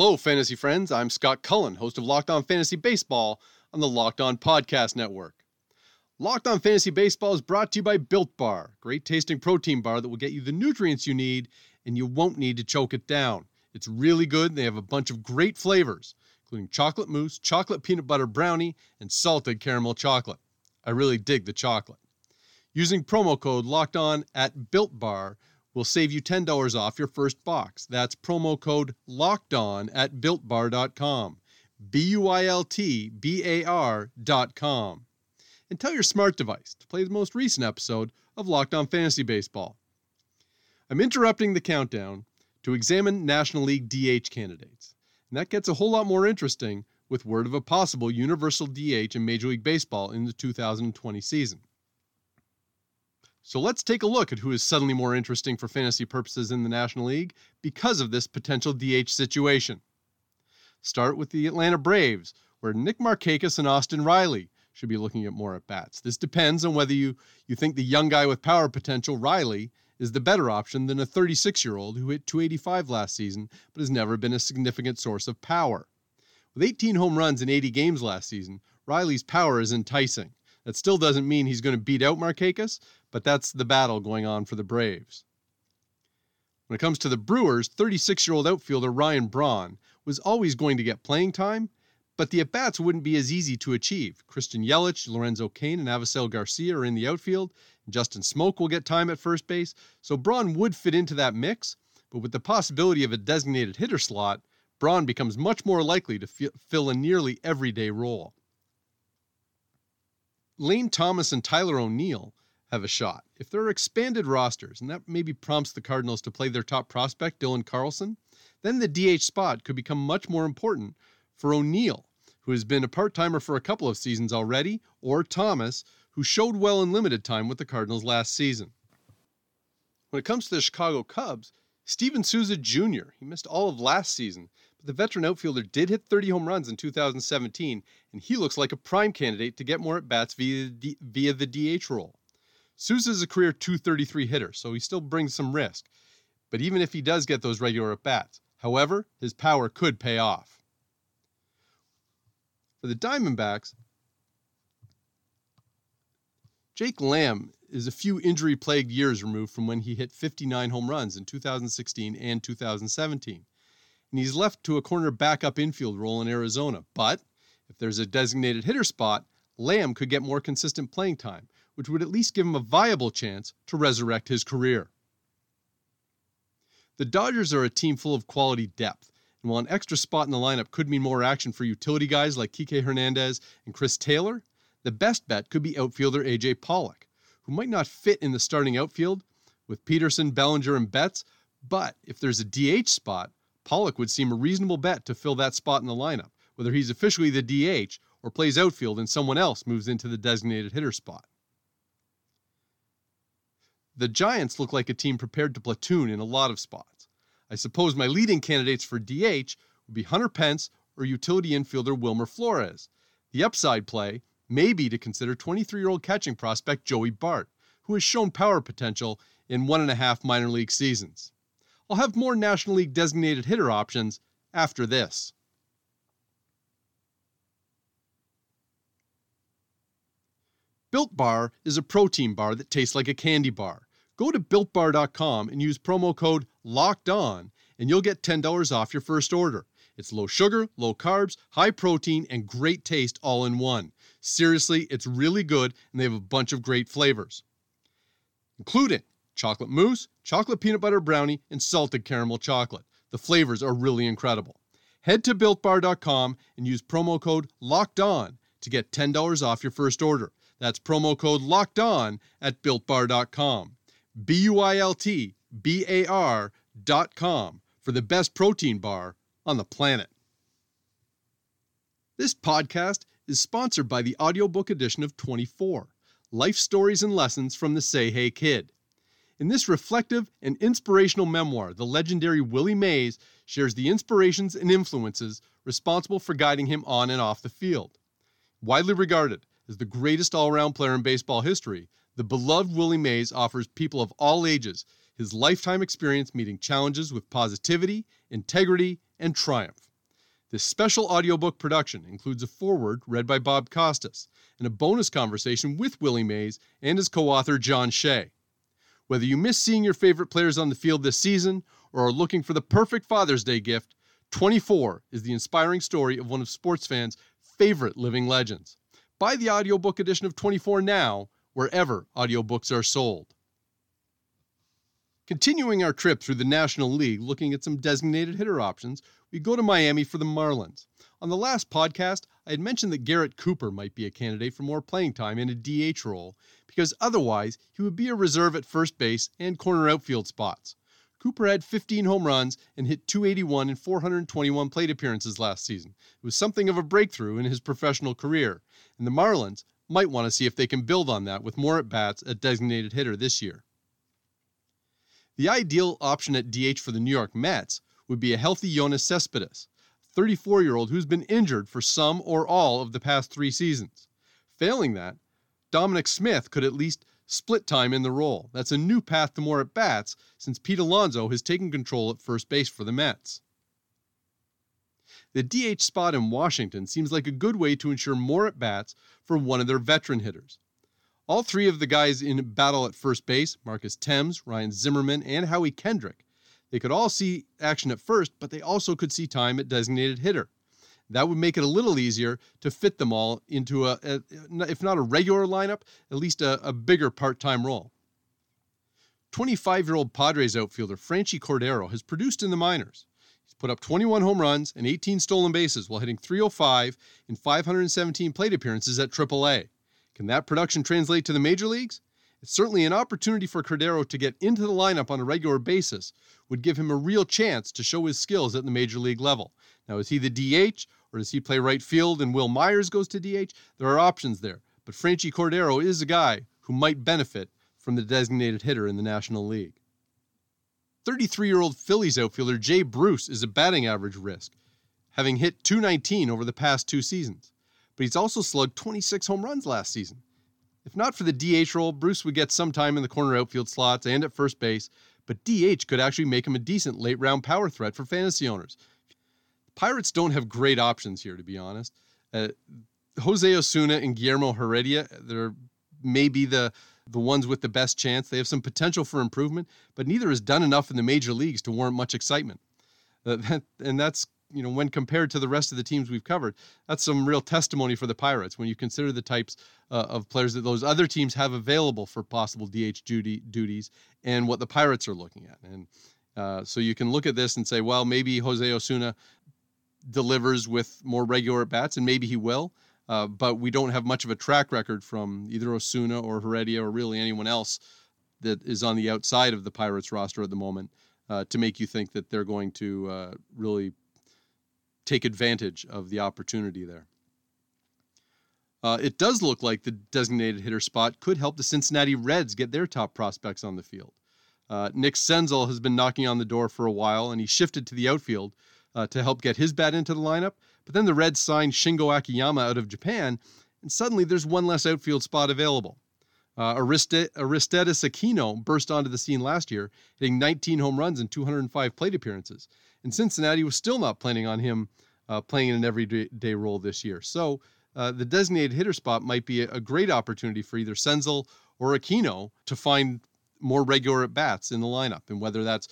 Hello, fantasy friends. I'm Scott Cullen, host of Locked On Fantasy Baseball on the Locked On Podcast Network. Locked On Fantasy Baseball is brought to you by Built Bar, great tasting protein bar that will get you the nutrients you need and you won't need to choke it down. It's really good. They have a bunch of great flavors, including chocolate mousse, chocolate peanut butter brownie, and salted caramel chocolate. I really dig the chocolate. Using promo code Locked On at Built Bar will save you $10 off your first box. That's promo code Locked On at BuiltBar.com. B U I L T B A R.com. And tell your smart device to play the most recent episode of Locked On Fantasy Baseball. I'm interrupting the countdown to examine National League DH candidates. And that gets a whole lot more interesting with word of a possible universal DH in Major League Baseball in the 2020 season. So let's take a look at who is suddenly more interesting for fantasy purposes in the National League because of this potential DH situation. Start with the Atlanta Braves, where Nick Markakis and Austin Riley should be looking at more at bats. This depends on whether you, you think the young guy with power potential, Riley, is the better option than a 36 year old who hit 285 last season but has never been a significant source of power. With 18 home runs in 80 games last season, Riley's power is enticing. That still doesn't mean he's going to beat out Markakis, but that's the battle going on for the Braves. When it comes to the Brewers, 36 year old outfielder Ryan Braun was always going to get playing time, but the at bats wouldn't be as easy to achieve. Christian Yelich, Lorenzo Cain, and Avisail Garcia are in the outfield, Justin Smoak will get time at first base, so Braun would fit into that mix, but with the possibility of a designated hitter slot, Braun becomes much more likely to f- fill a nearly everyday role. Lane Thomas and Tyler O'Neill have a shot. If there are expanded rosters, and that maybe prompts the Cardinals to play their top prospect, Dylan Carlson, then the DH spot could become much more important for O'Neill, who has been a part timer for a couple of seasons already, or Thomas, who showed well in limited time with the Cardinals last season. When it comes to the Chicago Cubs, Steven Souza Jr., he missed all of last season, but the veteran outfielder did hit 30 home runs in 2017, and he looks like a prime candidate to get more at bats via via the DH role. Souza is a career 233 hitter, so he still brings some risk. But even if he does get those regular at bats, however, his power could pay off. For the Diamondbacks, Jake Lamb is a few injury plagued years removed from when he hit 59 home runs in 2016 and 2017. And he's left to a corner backup infield role in Arizona. But if there's a designated hitter spot, Lamb could get more consistent playing time, which would at least give him a viable chance to resurrect his career. The Dodgers are a team full of quality depth, and while an extra spot in the lineup could mean more action for utility guys like Kike Hernandez and Chris Taylor, the best bet could be outfielder AJ Pollock, who might not fit in the starting outfield with Pederson, Bellinger, and Betts, but if there's a DH spot, Pollock would seem a reasonable bet to fill that spot in the lineup, whether he's officially the DH or plays outfield and someone else moves into the designated hitter spot. The Giants look like a team prepared to platoon in a lot of spots. I suppose my leading candidates for DH would be Hunter Pence or utility infielder Wilmer Flores. The upside play may be to consider 23 year old catching prospect Joey Bart, who has shown power potential in one and a half minor league seasons. I'll have more National League designated hitter options after this. Built Bar is a protein bar that tastes like a candy bar. Go to builtbar.com and use promo code LOCKED ON, and you'll get $10 off your first order. It's low sugar, low carbs, high protein, and great taste all in one. Seriously, it's really good, and they have a bunch of great flavors, including chocolate mousse, chocolate peanut butter brownie, and salted caramel chocolate. The flavors are really incredible. Head to builtbar.com and use promo code LOCKED ON to get $10 off your first order. That's promo code LOCKED ON at builtbar.com. B U I L T B A R.com for the best protein bar on the planet. This podcast is sponsored by the audiobook edition of 24 Life Stories and Lessons from the Say Hey Kid. In this reflective and inspirational memoir, the legendary Willie Mays shares the inspirations and influences responsible for guiding him on and off the field. Widely regarded as the greatest all around player in baseball history, the beloved Willie Mays offers people of all ages his lifetime experience meeting challenges with positivity, integrity, and triumph. This special audiobook production includes a foreword read by Bob Costas and a bonus conversation with Willie Mays and his co author John Shea. Whether you miss seeing your favorite players on the field this season or are looking for the perfect Father's Day gift, 24 is the inspiring story of one of sports fans' favorite living legends. Buy the audiobook edition of 24 now, wherever audiobooks are sold. Continuing our trip through the National League, looking at some designated hitter options, we go to Miami for the Marlins. On the last podcast, I had mentioned that Garrett Cooper might be a candidate for more playing time in a DH role, because otherwise he would be a reserve at first base and corner outfield spots. Cooper had 15 home runs and hit 281 in 421 plate appearances last season. It was something of a breakthrough in his professional career, and the Marlins might want to see if they can build on that with more at bats at designated hitter this year. The ideal option at DH for the New York Mets would be a healthy Yoenis Cespedes, 34 year old who's been injured for some or all of the past three seasons. Failing that, Dominic Smith could at least split time in the role. That's a new path to more at bats since Pete Alonso has taken control at first base for the Mets. The DH spot in Washington seems like a good way to ensure more at bats for one of their veteran hitters. All three of the guys in battle at first base, Marcus Thames, Ryan Zimmerman, and Howie Kendrick, they could all see action at first, but they also could see time at designated hitter. That would make it a little easier to fit them all into a, a if not a regular lineup, at least a, a bigger part time role. 25 year old Padres outfielder Franchy Cordero has produced in the minors. He's put up 21 home runs and 18 stolen bases while hitting 305 in 517 plate appearances at AAA. Can that production translate to the major leagues? It's certainly an opportunity for Cordero to get into the lineup on a regular basis would give him a real chance to show his skills at the major league level. Now, is he the DH or does he play right field and Wil Myers goes to DH? There are options there, but Franchy Cordero is a guy who might benefit from the designated hitter in the National League. 33 year old Phillies outfielder Jay Bruce is a batting average risk, having hit 219 over the past two seasons but he's also slugged 26 home runs last season. If not for the DH role, Bruce would get some time in the corner outfield slots and at first base, but DH could actually make him a decent late round power threat for fantasy owners. Pirates don't have great options here, to be honest. Uh, Jose Osuna and Guillermo Heredia, they're maybe the the ones with the best chance. They have some potential for improvement, but neither has done enough in the major leagues to warrant much excitement. Uh, that, and that's you know, when compared to the rest of the teams we've covered, that's some real testimony for the Pirates when you consider the types uh, of players that those other teams have available for possible DH duty, duties and what the Pirates are looking at. And uh, so you can look at this and say, well, maybe Jose Osuna delivers with more regular at bats, and maybe he will. Uh, but we don't have much of a track record from either Osuna or Heredia or really anyone else that is on the outside of the Pirates roster at the moment uh, to make you think that they're going to uh, really take advantage of the opportunity there. Uh, it does look like the designated hitter spot could help the Cincinnati Reds get their top prospects on the field. Uh, Nick Senzel has been knocking on the door for a while, and he shifted to the outfield to help get his bat into the lineup. But then the Reds signed Shogo Akiyama out of Japan, and suddenly there's one less outfield spot available. Uh, Ariste- Aristides Aquino burst onto the scene last year, hitting 19 home runs and 205 plate appearances and Cincinnati was still not planning on him uh, playing in an everyday role this year. So uh, the designated hitter spot might be a, a great opportunity for either Senzel or Aquino to find more regular at bats in the lineup, and whether that's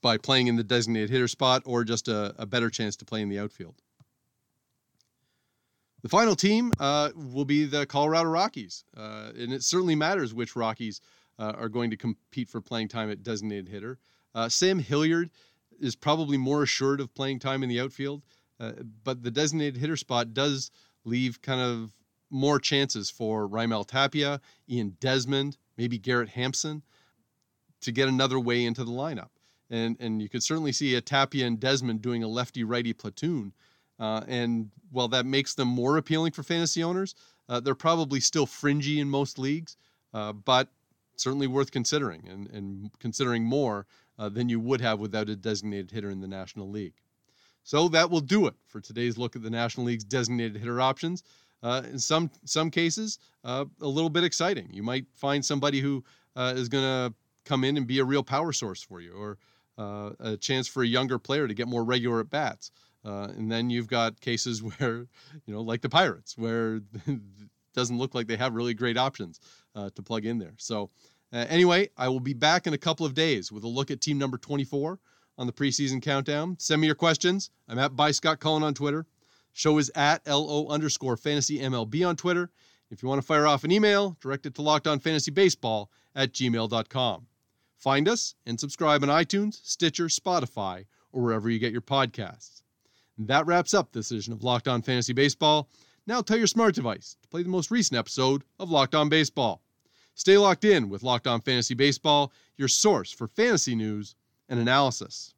by playing in the designated hitter spot or just a, a better chance to play in the outfield. The final team uh, will be the Colorado Rockies, uh, and it certainly matters which Rockies uh, are going to compete for playing time at designated hitter. Uh, Sam Hilliard is probably more assured of playing time in the outfield, uh, but the designated hitter spot does leave kind of more chances for Raimel Tapia, Ian Desmond, maybe Garrett Hampson to get another way into the lineup. And, and you could certainly see a Tapia and Desmond doing a lefty righty platoon. Uh, and while that makes them more appealing for fantasy owners, uh, they're probably still fringy in most leagues, uh, but certainly worth considering and, and considering more uh, than you would have without a designated hitter in the National League. So that will do it for today's look at the National League's designated hitter options. Uh, in some some cases, uh, a little bit exciting. You might find somebody who is going to come in and be a real power source for you, or a chance for a younger player to get more regular at bats. Uh, and then you've got cases where, you know, like the Pirates, where it doesn't look like they have really great options uh, to plug in there. So, uh, anyway, I will be back in a couple of days with a look at team number 24 on the preseason countdown. Send me your questions. I'm at by Scott Cullen on Twitter. Show is at LO underscore fantasy MLB on Twitter. If you want to fire off an email, direct it to Locked On Fantasy Baseball at gmail.com. Find us and subscribe on iTunes, Stitcher, Spotify, or wherever you get your podcasts. That wraps up this edition of Locked On Fantasy Baseball. Now tell your smart device to play the most recent episode of Locked On Baseball. Stay locked in with Locked On Fantasy Baseball, your source for fantasy news and analysis.